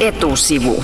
Etusivu.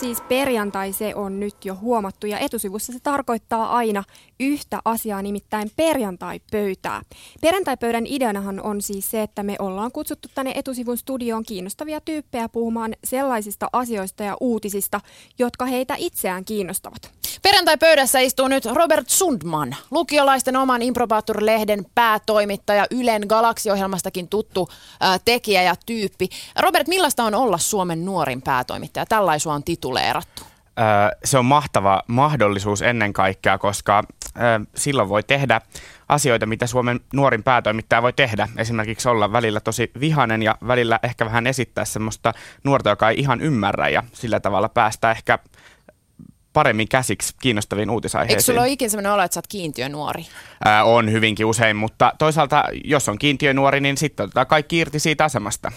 Siis perjantai, se on nyt jo huomattu ja etusivussa se tarkoittaa aina yhtä asiaa, nimittäin perjantai-pöytää. Perjantai-pöydän ideanahan on siis se, että me ollaan kutsuttu tänne etusivun studioon kiinnostavia tyyppejä puhumaan sellaisista asioista ja uutisista, jotka heitä itseään kiinnostavat. Perjantai-pöydässä istuu nyt Robert Sundman, lukiolaisten oman Improbator-lehden päätoimittaja, Ylen Galaxi-ohjelmastakin tuttu äh, tekijä ja tyyppi. Robert, millaista on olla Suomen nuorin päätoimittaja? Tällaisua on tituleerattu. se on mahtava mahdollisuus ennen kaikkea, koska silloin voi tehdä asioita, mitä Suomen nuorin päätoimittaja voi tehdä. Esimerkiksi olla välillä tosi vihanen ja välillä ehkä vähän esittää semmoista nuorta, joka ei ihan ymmärrä ja sillä tavalla päästä ehkä paremmin käsiksi kiinnostaviin uutisaiheisiin. Eikö sulla ole ikinä sellainen olo, että sä oot kiintiönuori? Ää, on hyvinkin usein, mutta toisaalta jos on kiintiönuori, niin sitten otetaan kaikki irti siitä asemasta.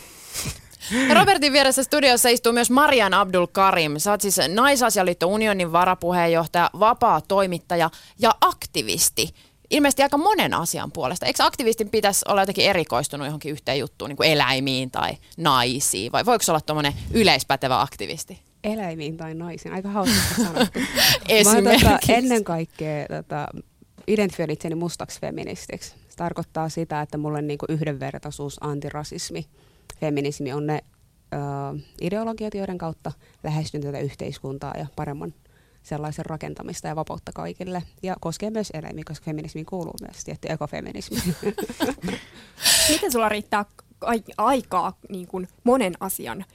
Ja Robertin vieressä studiossa istuu myös Marian Abdul Karim. Sä oot siis Naisasialiitto Unionin varapuheenjohtaja, vapaa toimittaja ja aktivisti. Ilmeisesti aika monen asian puolesta. Eikö aktivistin pitäisi olla jotenkin erikoistunut johonkin yhteen juttuun, niin kuin eläimiin tai naisiin? Vai voiko olla tuommoinen yleispätevä aktivisti? eläimiin tai naisiin. Aika hauskasti sanottu. Esimerkiksi. Mä, tota, ennen kaikkea tota, identifioin itseni mustaksi feministiksi. Se tarkoittaa sitä, että mulle niinku yhdenvertaisuus, antirasismi, feminismi on ne ö, ideologiat, joiden kautta lähestyn tätä yhteiskuntaa ja paremman sellaisen rakentamista ja vapautta kaikille. Ja koskee myös eläimiä, koska feminismiin kuuluu myös tietty ekofeminismi. Miten sulla riittää aikaa niin kuin monen asian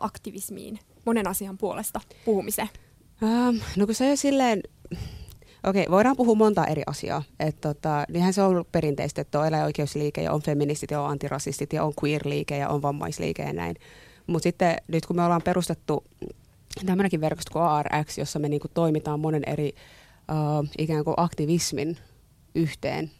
aktivismiin? monen asian puolesta puhumiseen? Ähm, no kun se on silleen, okei, voidaan puhua monta eri asiaa. Että tota, niinhän se on ollut perinteistä, että on eläinoikeusliike ja on feministit ja on antirasistit ja on queer-liike ja on vammaisliike ja näin. Mutta sitten nyt kun me ollaan perustettu tämmöinenkin verkosto kuin ARX, jossa me niinku toimitaan monen eri uh, ikään kuin aktivismin yhteen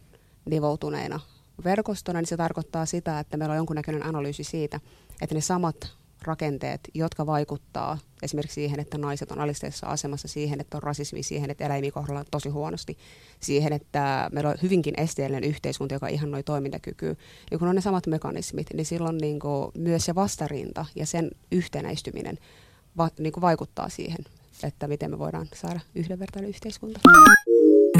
nivoutuneena verkostona, niin se tarkoittaa sitä, että meillä on jonkunnäköinen analyysi siitä, että ne samat rakenteet, jotka vaikuttaa esimerkiksi siihen, että naiset on alisteisessa asemassa, siihen, että on rasismi, siihen, että eläimiä kohdellaan tosi huonosti, siihen, että meillä on hyvinkin esteellinen yhteiskunta, joka ihan noin toimintakyky. Ja kun on ne samat mekanismit, niin silloin niin kuin myös se vastarinta ja sen yhtenäistyminen va, niin kuin vaikuttaa siihen, että miten me voidaan saada yhdenvertainen yhteiskunta.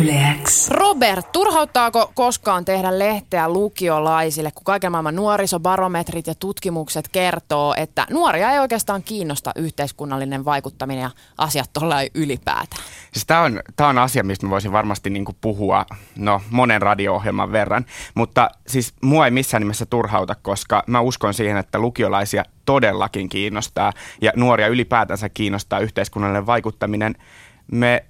Yleäks. Robert, turhauttaako koskaan tehdä lehteä lukiolaisille, kun kaiken maailman nuorisobarometrit ja tutkimukset kertoo, että nuoria ei oikeastaan kiinnosta yhteiskunnallinen vaikuttaminen ja asiat tuolla ylipäätään? Siis tämä on, tää on asia, mistä mä voisin varmasti niinku puhua no, monen radio-ohjelman verran, mutta siis mua ei missään nimessä turhauta, koska mä uskon siihen, että lukiolaisia todellakin kiinnostaa ja nuoria ylipäätänsä kiinnostaa yhteiskunnallinen vaikuttaminen. Me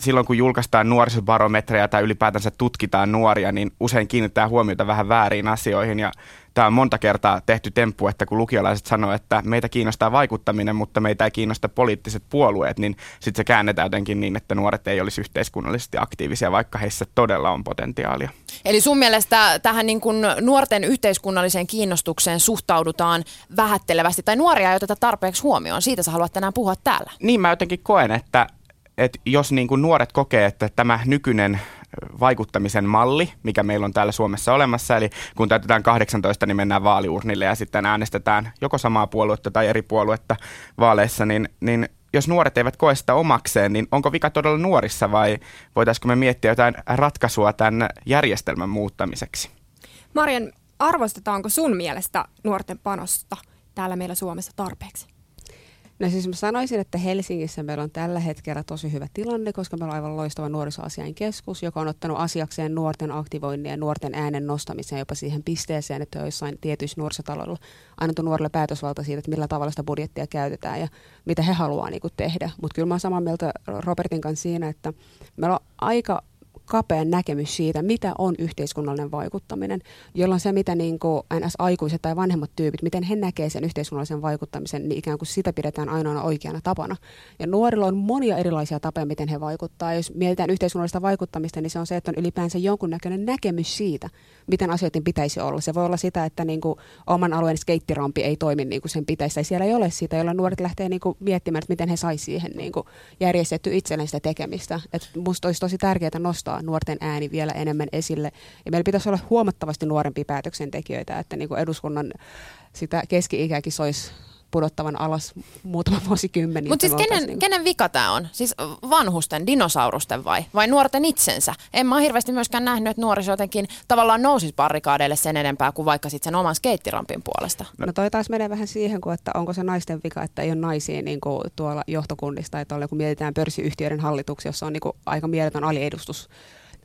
silloin kun julkaistaan nuorisobarometreja tai ylipäätänsä tutkitaan nuoria, niin usein kiinnittää huomiota vähän väärin asioihin ja tämä on monta kertaa tehty temppu, että kun lukiolaiset sanoo, että meitä kiinnostaa vaikuttaminen, mutta meitä ei kiinnosta poliittiset puolueet, niin sitten se käännetään jotenkin niin, että nuoret ei olisi yhteiskunnallisesti aktiivisia, vaikka heissä todella on potentiaalia. Eli sun mielestä tähän niin kuin nuorten yhteiskunnalliseen kiinnostukseen suhtaudutaan vähättelevästi, tai nuoria ei oteta tarpeeksi huomioon. Siitä sä haluat tänään puhua täällä. Niin mä jotenkin koen, että että jos niin kuin nuoret kokee, että tämä nykyinen vaikuttamisen malli, mikä meillä on täällä Suomessa olemassa, eli kun täytetään 18, niin mennään vaaliurnille ja sitten äänestetään joko samaa puoluetta tai eri puoluetta vaaleissa, niin, niin jos nuoret eivät koe sitä omakseen, niin onko vika todella nuorissa vai voitaisiko me miettiä jotain ratkaisua tämän järjestelmän muuttamiseksi? Marian, arvostetaanko sun mielestä nuorten panosta täällä meillä Suomessa tarpeeksi? No siis mä sanoisin, että Helsingissä meillä on tällä hetkellä tosi hyvä tilanne, koska meillä on aivan loistava nuorisoasiain keskus, joka on ottanut asiakseen nuorten aktivoinnin ja nuorten äänen nostamiseen jopa siihen pisteeseen, että joissain tietyissä nuorisotaloilla annettu nuorille päätösvalta siitä, että millä tavalla sitä budjettia käytetään ja mitä he haluaa niin kuin, Mutta kyllä mä oon samaa mieltä Robertin kanssa siinä, että meillä on aika kapea näkemys siitä, mitä on yhteiskunnallinen vaikuttaminen, jolloin se, mitä niin kuin NS-aikuiset tai vanhemmat tyypit, miten he näkevät sen yhteiskunnallisen vaikuttamisen, niin ikään kuin sitä pidetään ainoana oikeana tapana. Ja nuorilla on monia erilaisia tapoja, miten he vaikuttaa. Jos mietitään yhteiskunnallista vaikuttamista, niin se on se, että on ylipäänsä jonkunnäköinen näkemys siitä, miten asioiden pitäisi olla. Se voi olla sitä, että niin kuin oman alueen skeittirampi ei toimi niin kuin sen pitäisi, tai siellä ei ole sitä, jolla nuoret lähtee niin kuin miettimään, että miten he saisivat siihen niin kuin järjestetty itselleen sitä tekemistä. Et musta olisi tosi tärkeää nostaa nostaa nuorten ääni vielä enemmän esille. Ja meillä pitäisi olla huomattavasti nuorempia päätöksentekijöitä, että niin kuin eduskunnan sitä keski-ikäkin soisi pudottavan alas muutama vuosikymmen. Mutta siis kenen, niin... kenen vika tämä on? Siis vanhusten, dinosaurusten vai? Vai nuorten itsensä? En mä ole hirveästi myöskään nähnyt, että nuoriso jotenkin tavallaan nousisi barrikaadeille sen enempää kuin vaikka sitten sen oman skeittirampin puolesta. No toi taas menee vähän siihen, kuin, että onko se naisten vika, että ei ole naisia niin kuin tuolla johtokunnista, tai tolle, kun mietitään pörssiyhtiöiden hallituksia, jossa on niin kuin aika mieletön aliedustus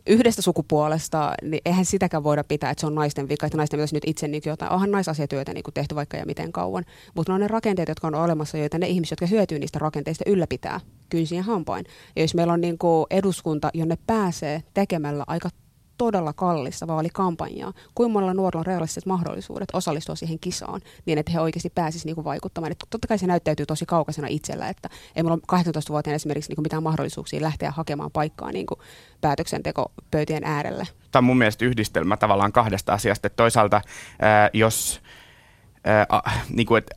yhdestä sukupuolesta, niin eihän sitäkään voida pitää, että se on naisten vika, että naisten pitäisi nyt itse niin jotain, onhan naisasiatyötä niin tehty vaikka ja miten kauan, mutta ne on ne rakenteet, jotka on olemassa, joita ne ihmiset, jotka hyötyy niistä rakenteista, ylläpitää kynsin ja hampain. Ja jos meillä on niin eduskunta, jonne pääsee tekemällä aika todella kallista vaalikampanjaa. Kuinka monella nuorella on realistiset mahdollisuudet osallistua siihen kisaan niin, että he oikeasti pääsisivät niinku vaikuttamaan. Et totta kai se näyttäytyy tosi kaukaisena itsellä, että ei meillä ole 18-vuotiaana esimerkiksi niinku mitään mahdollisuuksia lähteä hakemaan paikkaa niinku päätöksentekopöytien äärelle. Tämä on mun mielestä yhdistelmä tavallaan kahdesta asiasta. Että toisaalta ää, jos Äh, niin kuin, että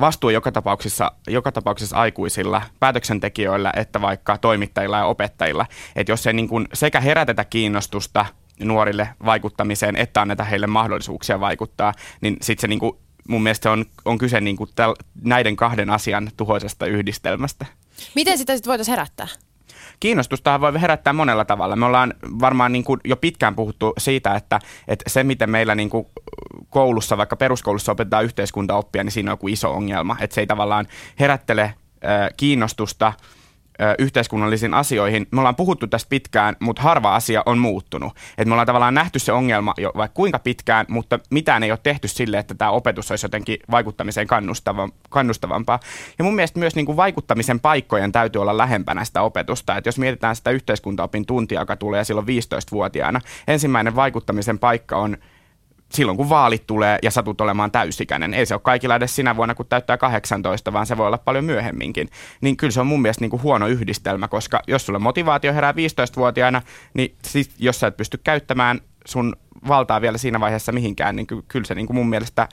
vastuu joka tapauksessa, joka tapauksessa aikuisilla päätöksentekijöillä, että vaikka toimittajilla ja opettajilla. Että jos ei niin kuin sekä herätetä kiinnostusta nuorille vaikuttamiseen, että anneta heille mahdollisuuksia vaikuttaa, niin sitten se niin kuin, mun mielestä on, on kyse niin kuin täl, näiden kahden asian tuhoisesta yhdistelmästä. Miten sitä sitten voitaisiin herättää? Kiinnostustahan voi herättää monella tavalla. Me ollaan varmaan niin kuin jo pitkään puhuttu siitä, että, että se miten meillä niin kuin koulussa, vaikka peruskoulussa opetetaan yhteiskuntaoppia, niin siinä on joku iso ongelma. Että se ei tavallaan herättele kiinnostusta – yhteiskunnallisiin asioihin. Me ollaan puhuttu tästä pitkään, mutta harva asia on muuttunut. Et me ollaan tavallaan nähty se ongelma jo vaikka kuinka pitkään, mutta mitään ei ole tehty sille, että tämä opetus olisi jotenkin vaikuttamiseen kannustava, kannustavampaa. Ja mun mielestä myös niin kuin vaikuttamisen paikkojen täytyy olla lähempänä sitä opetusta. Et jos mietitään sitä yhteiskuntaopin tuntia, joka tulee silloin 15-vuotiaana, ensimmäinen vaikuttamisen paikka on – silloin kun vaalit tulee ja satut olemaan täysikäinen. Ei se ole kaikilla edes sinä vuonna, kun täyttää 18, vaan se voi olla paljon myöhemminkin. Niin kyllä se on mun mielestä niin kuin huono yhdistelmä, koska jos sulle motivaatio herää 15-vuotiaana, niin sit, jos sä et pysty käyttämään sun valtaa vielä siinä vaiheessa mihinkään, niin kyllä se niin kuin mun mielestä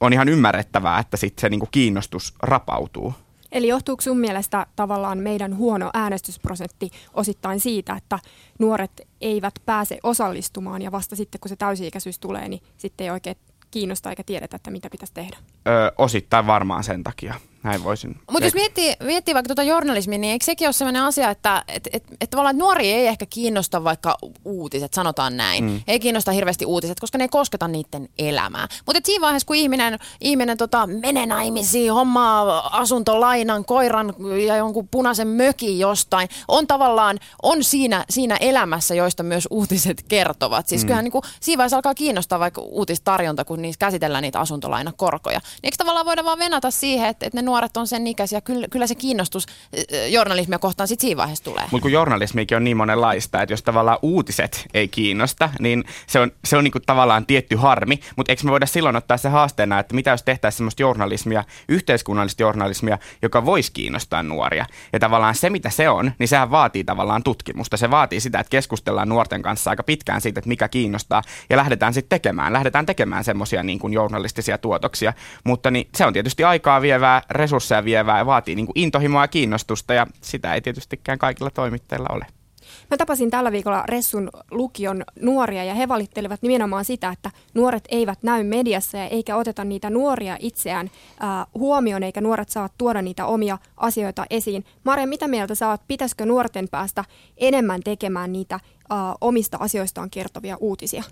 on ihan ymmärrettävää, että sit se niin kuin kiinnostus rapautuu. Eli johtuuko sun mielestä tavallaan meidän huono äänestysprosentti osittain siitä, että nuoret eivät pääse osallistumaan ja vasta sitten kun se täysi-ikäisyys tulee, niin sitten ei oikein kiinnosta eikä tiedetä, että mitä pitäisi tehdä? Ö, osittain varmaan sen takia näin voisin. Mutta jos miettii, miettii vaikka tuota journalismia, niin eikö sekin ole sellainen asia, että et, et, et tavallaan nuori ei ehkä kiinnosta vaikka uutiset, sanotaan näin. Mm. Ei kiinnosta hirveästi uutiset, koska ne ei kosketa niiden elämää. Mutta siinä vaiheessa, kun ihminen, ihminen tota, menee naimisiin, hommaa asuntolainan, koiran ja jonkun punaisen mökin jostain, on tavallaan on siinä, siinä elämässä, joista myös uutiset kertovat. Siis mm. kyllähän niin kuin, siinä vaiheessa alkaa kiinnostaa vaikka uutistarjonta, kun niissä käsitellään niitä asuntolainakorkoja. Niin eikö tavallaan voida vaan venata siihen, että, että ne nuoret on sen ikäisiä, kyllä, kyllä se kiinnostus journalismia kohtaan sitten siinä vaiheessa tulee. Mutta kun journalismikin on niin monenlaista, että jos tavallaan uutiset ei kiinnosta, niin se on, se on niinku tavallaan tietty harmi, mutta eikö me voida silloin ottaa se haasteena, että mitä jos tehtäisiin sellaista journalismia, yhteiskunnallista journalismia, joka voisi kiinnostaa nuoria. Ja tavallaan se, mitä se on, niin sehän vaatii tavallaan tutkimusta. Se vaatii sitä, että keskustellaan nuorten kanssa aika pitkään siitä, että mikä kiinnostaa, ja lähdetään sitten tekemään. Lähdetään tekemään semmoisia niin journalistisia tuotoksia. Mutta niin, se on tietysti aikaa vievää, resursseja vievää ja vaatii niin kuin intohimoa ja kiinnostusta ja sitä ei tietystikään kaikilla toimittajilla ole. Mä tapasin tällä viikolla Ressun lukion nuoria ja he valittelivat nimenomaan sitä, että nuoret eivät näy mediassa ja eikä oteta niitä nuoria itseään äh, huomioon eikä nuoret saa tuoda niitä omia asioita esiin. Marja, mitä mieltä sä oot? Pitäisikö nuorten päästä enemmän tekemään niitä äh, omista asioistaan kertovia uutisia?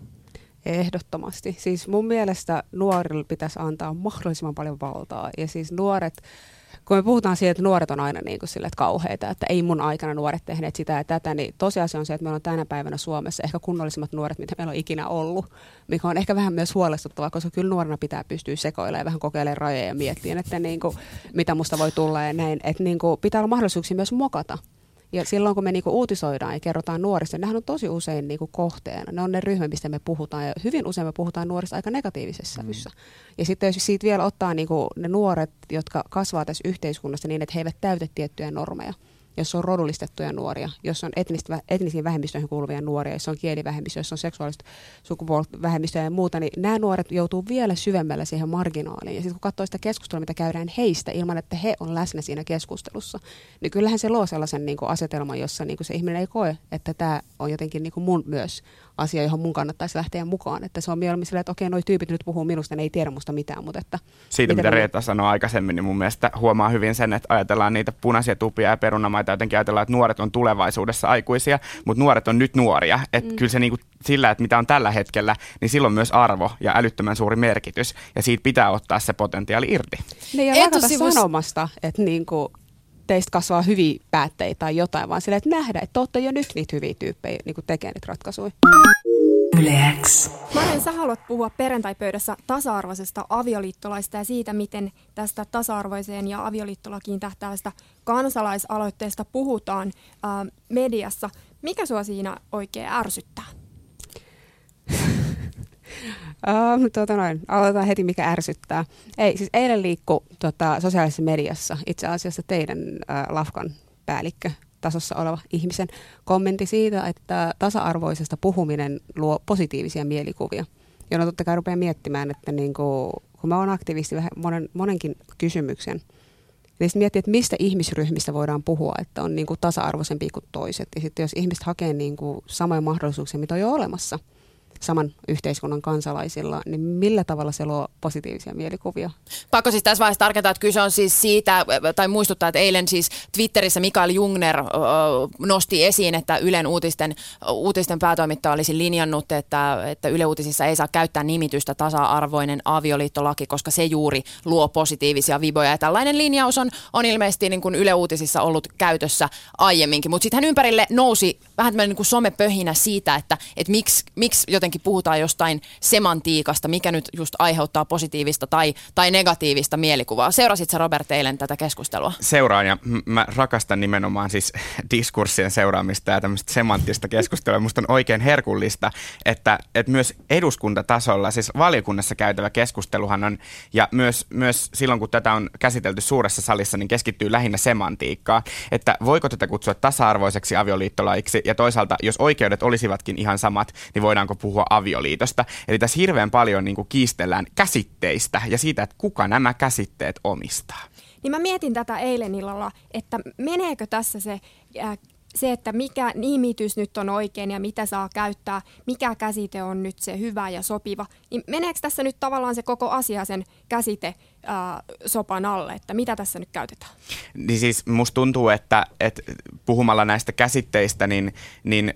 Ehdottomasti. Siis mun mielestä nuorille pitäisi antaa mahdollisimman paljon valtaa. Ja siis nuoret, kun me puhutaan siitä, että nuoret on aina niin kuin sille, että kauheita, että ei mun aikana nuoret tehneet sitä ja tätä, niin tosiasia on se, että meillä on tänä päivänä Suomessa ehkä kunnollisimmat nuoret, mitä meillä on ikinä ollut, mikä on ehkä vähän myös huolestuttavaa, koska kyllä nuorena pitää pystyä sekoilemaan ja vähän kokeilemaan rajoja ja miettiä, että niin kuin, mitä musta voi tulla ja näin. Että niin kuin, pitää olla mahdollisuuksia myös mokata. Ja silloin kun me niinku uutisoidaan ja kerrotaan nuorista, nehän on tosi usein niinku kohteena. Ne on ne ryhmä, mistä me puhutaan ja hyvin usein me puhutaan nuorista aika negatiivisessa mm. Ja sitten jos siitä vielä ottaa niinku ne nuoret, jotka kasvaa tässä yhteiskunnassa niin, että he eivät täytä tiettyjä normeja, jossa on rodullistettuja nuoria, jossa on etnistä, etnisiin vähemmistöihin kuuluvia nuoria, jossa on kielivähemmistöjä, jossa on seksuaalista sukupuolivähemmistöjä ja muuta, niin nämä nuoret joutuu vielä syvemmällä siihen marginaaliin. Ja sitten kun katsoo sitä keskustelua, mitä käydään heistä ilman, että he on läsnä siinä keskustelussa, niin kyllähän se luo sellaisen niin kuin asetelman, jossa niin kuin se ihminen ei koe, että tämä on jotenkin niin kuin mun myös asia, johon mun kannattaisi lähteä mukaan. Että se on mieluummin silleen, että okei, noi tyypit nyt puhuu minusta, ne ei tiedä musta mitään, mutta että... Siitä, mitä, mitä Reetta sanoi aikaisemmin, niin mun mielestä huomaa hyvin sen, että ajatellaan niitä punaisia tupia ja perunamaita, jotenkin ajatellaan, että nuoret on tulevaisuudessa aikuisia, mutta nuoret on nyt nuoria. Että mm. kyllä se niinku sillä, että mitä on tällä hetkellä, niin silloin myös arvo ja älyttömän suuri merkitys. Ja siitä pitää ottaa se potentiaali irti. Niin ja Etusivus... sanomasta, että niinku, teistä kasvaa hyviä päätteitä tai jotain, vaan silleen, että nähdä, että olette jo nyt niitä hyviä tyyppejä niin tekemään niitä ratkaisuja. Yleäks. Maren, sä haluat puhua perjantaipöydässä tasa-arvoisesta avioliittolaista ja siitä, miten tästä tasa-arvoiseen ja avioliittolakiin tähtäävästä kansalaisaloitteesta puhutaan ää, mediassa. Mikä sua siinä oikein ärsyttää? Um, tuota noin, aloitetaan heti, mikä ärsyttää. Ei, siis eilen liikku tota, sosiaalisessa mediassa itse asiassa teidän äh, Lafkan päällikkö tasossa oleva ihmisen kommentti siitä, että tasa-arvoisesta puhuminen luo positiivisia mielikuvia. Ja no totta kai rupeaa miettimään, että niin kuin, kun mä oon aktivisti vähän monen, monenkin kysymyksen, niin sitten miettii, että mistä ihmisryhmistä voidaan puhua, että on niin kuin tasa-arvoisempi kuin toiset. Ja sitten jos ihmiset hakee niin kuin samoja mahdollisuuksia, mitä on jo olemassa – saman yhteiskunnan kansalaisilla, niin millä tavalla se luo positiivisia mielikuvia? Pakko siis tässä vaiheessa tarkentaa, että kyse on siis siitä, tai muistuttaa, että eilen siis Twitterissä Mikael Jungner nosti esiin, että Ylen uutisten, uutisten päätoimittaja olisi linjannut, että, että Yle Uutisissa ei saa käyttää nimitystä tasa-arvoinen avioliittolaki, koska se juuri luo positiivisia viboja. Ja tällainen linjaus on, on ilmeisesti niin kuin Yle Uutisissa ollut käytössä aiemminkin, mutta sitten hän ympärille nousi vähän tämmöinen niin somepöhinä siitä, että, että miksi, miksi jotenkin jotenkin puhutaan jostain semantiikasta, mikä nyt just aiheuttaa positiivista tai, tai negatiivista mielikuvaa. Seurasit sä Robert eilen tätä keskustelua? Seuraan ja mä rakastan nimenomaan siis diskurssien seuraamista ja tämmöistä semanttista keskustelua. Musta on oikein herkullista, että, että myös eduskuntatasolla, siis valiokunnassa käytävä keskusteluhan on, ja myös, myös silloin kun tätä on käsitelty suuressa salissa, niin keskittyy lähinnä semantiikkaa, että voiko tätä kutsua tasa-arvoiseksi avioliittolaiksi, ja toisaalta, jos oikeudet olisivatkin ihan samat, niin voidaanko puhua puhua avioliitosta. Eli tässä hirveän paljon niin kuin kiistellään käsitteistä ja siitä, että kuka nämä käsitteet omistaa. Niin mä mietin tätä eilen illalla, että meneekö tässä se äh, se, että mikä nimitys nyt on oikein ja mitä saa käyttää, mikä käsite on nyt se hyvä ja sopiva, niin meneekö tässä nyt tavallaan se koko asia sen käsite sopan alle, että mitä tässä nyt käytetään? Niin siis musta tuntuu, että, että puhumalla näistä käsitteistä, niin, niin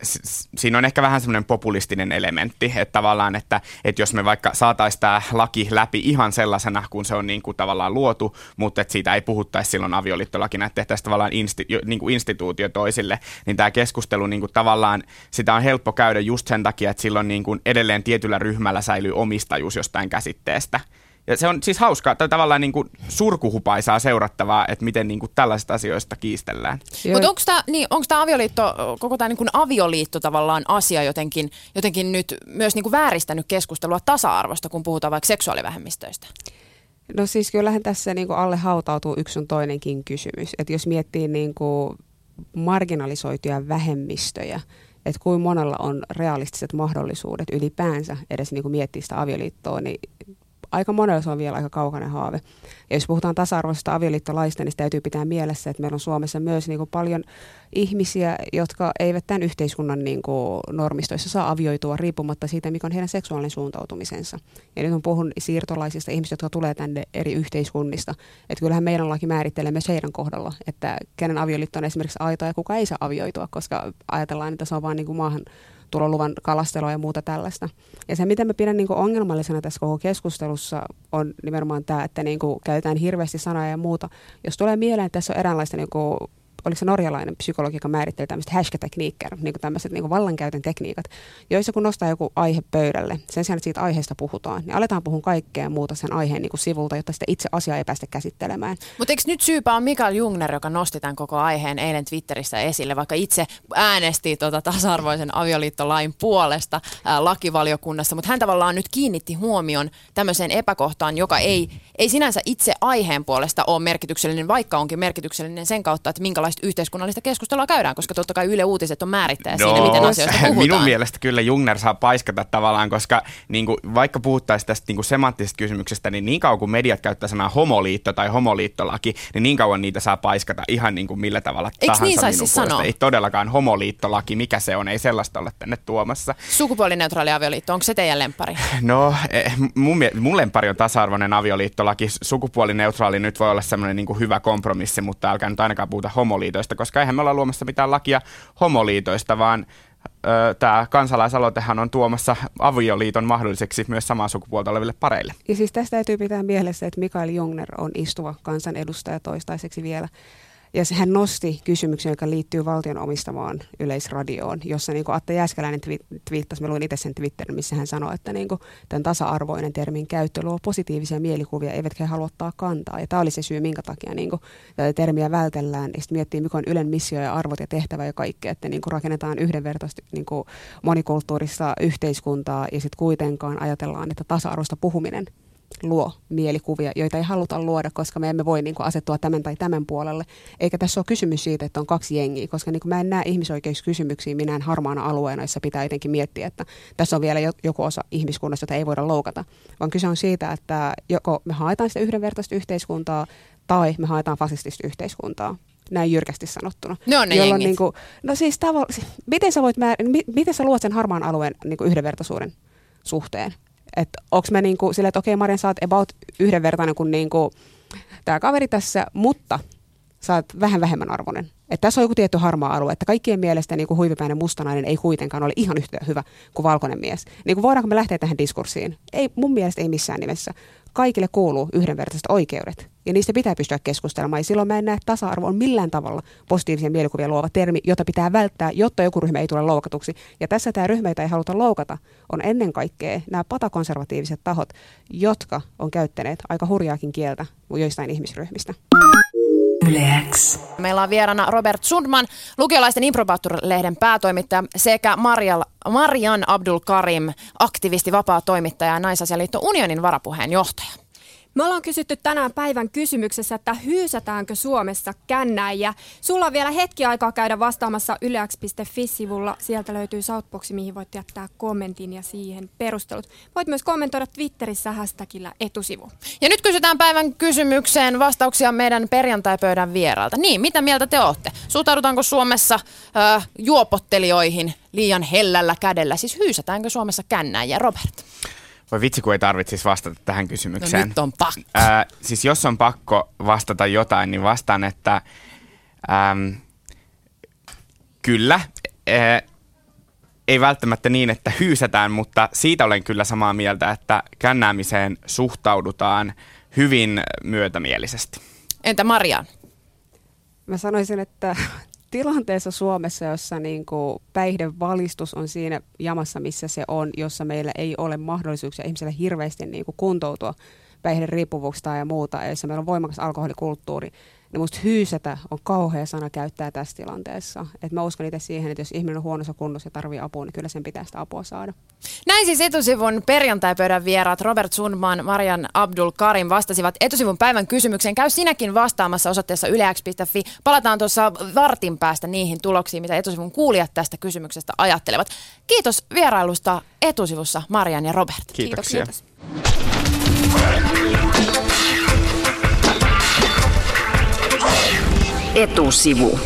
siinä on ehkä vähän semmoinen populistinen elementti, että tavallaan, että, että jos me vaikka saataisiin tämä laki läpi ihan sellaisena, kun se on niin kuin tavallaan luotu, mutta että siitä ei puhuttaisi silloin avioliittolakina, että tehtäisiin tavallaan insti, niin kuin instituutio toisille, niin tämä keskustelu niin kuin tavallaan, sitä on helppo käydä just sen takia, että silloin niin kuin edelleen tietyllä ryhmällä säilyy omistajuus jostain käsitteestä. Ja se on siis hauskaa, tai tavallaan niin kuin surkuhupaisaa seurattavaa, että miten niin kuin tällaisista asioista kiistellään. Mutta onko tämä niin, avioliitto, koko tämä niin avioliitto tavallaan asia jotenkin, jotenkin nyt myös niin kuin vääristänyt keskustelua tasa-arvosta, kun puhutaan vaikka seksuaalivähemmistöistä? No siis kyllähän tässä niin kuin alle hautautuu yksi on toinenkin kysymys. Että jos miettii niin kuin marginalisoituja vähemmistöjä, että kuin monella on realistiset mahdollisuudet ylipäänsä edes niin kuin miettiä sitä avioliittoa, niin aika monella se on vielä aika kaukainen haave. Ja jos puhutaan tasa-arvoisesta avioliittolaista, niin täytyy pitää mielessä, että meillä on Suomessa myös niin kuin paljon ihmisiä, jotka eivät tämän yhteiskunnan niin kuin normistoissa saa avioitua riippumatta siitä, mikä on heidän seksuaalinen suuntautumisensa. Ja nyt on puhun siirtolaisista ihmisistä, jotka tulee tänne eri yhteiskunnista. Että kyllähän meidän laki määrittelee myös heidän kohdalla, että kenen avioliitto on esimerkiksi aito ja kuka ei saa avioitua, koska ajatellaan, että se on vain niin maahan tuloluvan kalastelua ja muuta tällaista. Ja se, mitä mä pidän niin kuin ongelmallisena tässä koko keskustelussa, on nimenomaan tämä, että niin kuin käytetään hirveästi sanoja ja muuta. Jos tulee mieleen, että tässä on eräänlaista niin kuin oliko se norjalainen psykologi, joka määritteli tämmöiset häskätekniikker, niin kuin tämmöiset niin vallankäytön tekniikat, joissa kun nostaa joku aihe pöydälle, sen sijaan, että siitä aiheesta puhutaan, niin aletaan puhua kaikkea muuta sen aiheen niin kuin sivulta, jotta sitä itse asiaa ei päästä käsittelemään. Mutta eikö nyt syypä on Mikael Jungner, joka nosti tämän koko aiheen eilen Twitterissä esille, vaikka itse äänesti tuota tasa-arvoisen avioliittolain puolesta ää, lakivaliokunnassa, mutta hän tavallaan nyt kiinnitti huomion tämmöiseen epäkohtaan, joka ei, ei sinänsä itse aiheen puolesta ole merkityksellinen, vaikka onkin merkityksellinen sen kautta, että minkälaista minkälaista yhteiskunnallista keskustelua käydään, koska totta kai Yle Uutiset on määrittäjä no, siinä, miten asioista puhutaan. Minun mielestä kyllä Jungner saa paiskata tavallaan, koska niin kuin, vaikka puhuttaisiin tästä niin kuin semanttisesta kysymyksestä, niin niin kauan kuin mediat käyttää sanaa homoliitto tai homoliittolaki, niin niin kauan niitä saa paiskata ihan niin kuin millä tavalla Eiks tahansa niin minun siis sanoa? Ei todellakaan homoliittolaki, mikä se on, ei sellaista ole tänne tuomassa. Sukupuolineutraali avioliitto, onko se teidän lempari? No, eh, mun, mun lempari on tasa-arvoinen avioliittolaki. Sukupuolineutraali nyt voi olla semmoinen niin hyvä kompromissi, mutta älkää nyt ainakaan puhuta homoliitoista, koska eihän me olla luomassa mitään lakia homoliitoista, vaan tämä kansalaisaloitehan on tuomassa avioliiton mahdolliseksi myös samaa sukupuolta oleville pareille. Ja siis tästä täytyy pitää mielessä, että Mikael Jungner on istuva kansanedustaja toistaiseksi vielä. Ja hän nosti kysymyksen, joka liittyy valtion omistamaan yleisradioon, jossa niin kuin Atte Jääskeläinen twi- twiittasi, mä luin itse sen Twitterin, missä hän sanoi, että niin kuin, tämän tasa-arvoinen termin käyttö luo positiivisia mielikuvia, eivätkä he halua ottaa kantaa. Ja tämä oli se syy, minkä takia niin kuin, tätä termiä vältellään. Ja sitten miettii, mikä on Ylen missio ja arvot ja tehtävä ja kaikkea, että niin kuin rakennetaan yhdenvertaisesti niin kuin monikulttuurista yhteiskuntaa ja sitten kuitenkaan ajatellaan, että tasa-arvosta puhuminen luo mielikuvia, joita ei haluta luoda, koska me emme voi niin kuin, asettua tämän tai tämän puolelle. Eikä tässä ole kysymys siitä, että on kaksi jengiä, koska niin kuin, mä en näe ihmisoikeuskysymyksiä minään harmaana alueena, jossa pitää jotenkin miettiä, että tässä on vielä jo- joku osa ihmiskunnasta, jota ei voida loukata. Vaan kyse on siitä, että joko me haetaan sitä yhdenvertaista yhteiskuntaa tai me haetaan fasistista yhteiskuntaa näin jyrkästi sanottuna. Ne on ne Jolloin jengit. niin kuin, no siis tavall- miten sä, voit määr- mi- miten sä luot sen harmaan alueen niin kuin yhdenvertaisuuden suhteen? Että onko me niinku silleen, että okei Marian, sä oot about yhdenvertainen kuin niinku tämä kaveri tässä, mutta sä oot vähän vähemmän arvoinen. Että tässä on joku tietty harmaa alue, että kaikkien mielestä niin kuin huivipäinen mustanainen ei kuitenkaan ole ihan yhtä hyvä kuin valkoinen mies. Niin kuin voidaanko me lähteä tähän diskurssiin? Ei, mun mielestä ei missään nimessä. Kaikille kuuluu yhdenvertaiset oikeudet. Ja niistä pitää pystyä keskustelemaan. Ja silloin mä en näe, että tasa-arvo on millään tavalla positiivisia mielikuvia luova termi, jota pitää välttää, jotta joku ryhmä ei tule loukatuksi. Ja tässä tämä ryhmä, jota ei haluta loukata, on ennen kaikkea nämä patakonservatiiviset tahot, jotka on käyttäneet aika hurjaakin kieltä joistain ihmisryhmistä. Yleäks. Meillä on vieraana Robert Sundman, lukiolaisten Improbaattor-lehden päätoimittaja sekä Marial, Marian Abdul Karim, aktivisti, vapaa toimittaja ja Naisasialiitto Unionin varapuheenjohtaja. Me ollaan kysytty tänään päivän kysymyksessä, että hyysätäänkö Suomessa kännäjiä. Sulla on vielä hetki aikaa käydä vastaamassa yleäks.fi-sivulla. Sieltä löytyy Southboxi, mihin voit jättää kommentin ja siihen perustelut. Voit myös kommentoida Twitterissä hashtagillä etusivu. Ja nyt kysytään päivän kysymykseen vastauksia meidän perjantaipöydän vieraalta. Niin, mitä mieltä te olette? Suhtaudutaanko Suomessa äh, juopottelijoihin liian hellällä kädellä? Siis hyysätäänkö Suomessa kännäjiä, Robert? Voi vitsi, kun ei tarvitsisi vastata tähän No kysymykseen. nyt on pakko. Ää, siis jos on pakko vastata jotain, niin vastaan, että äm, kyllä. Ää, ei välttämättä niin, että hyysätään, mutta siitä olen kyllä samaa mieltä, että kännäämiseen suhtaudutaan hyvin myötämielisesti. Entä Marian? Mä sanoisin, että tilanteessa Suomessa, jossa niin kuin päihdevalistus on siinä jamassa, missä se on, jossa meillä ei ole mahdollisuuksia ihmisille hirveästi niin kuin kuntoutua päihderiippuvuuksista ja muuta, jossa meillä on voimakas alkoholikulttuuri, niin musta hyysätä on kauhea sana käyttää tässä tilanteessa. Et mä uskon itse siihen, että jos ihminen on huonossa kunnossa ja tarvii apua, niin kyllä sen pitää sitä apua saada. Näin siis etusivun perjantaipöydän vieraat Robert Sundman, Marian Abdul Karim vastasivat etusivun päivän kysymykseen. Käy sinäkin vastaamassa osoitteessa yleäks.fi. Palataan tuossa vartin päästä niihin tuloksiin, mitä etusivun kuulijat tästä kysymyksestä ajattelevat. Kiitos vierailusta etusivussa Marian ja Robert. Kiitoksia. Kiitos. Etusivu.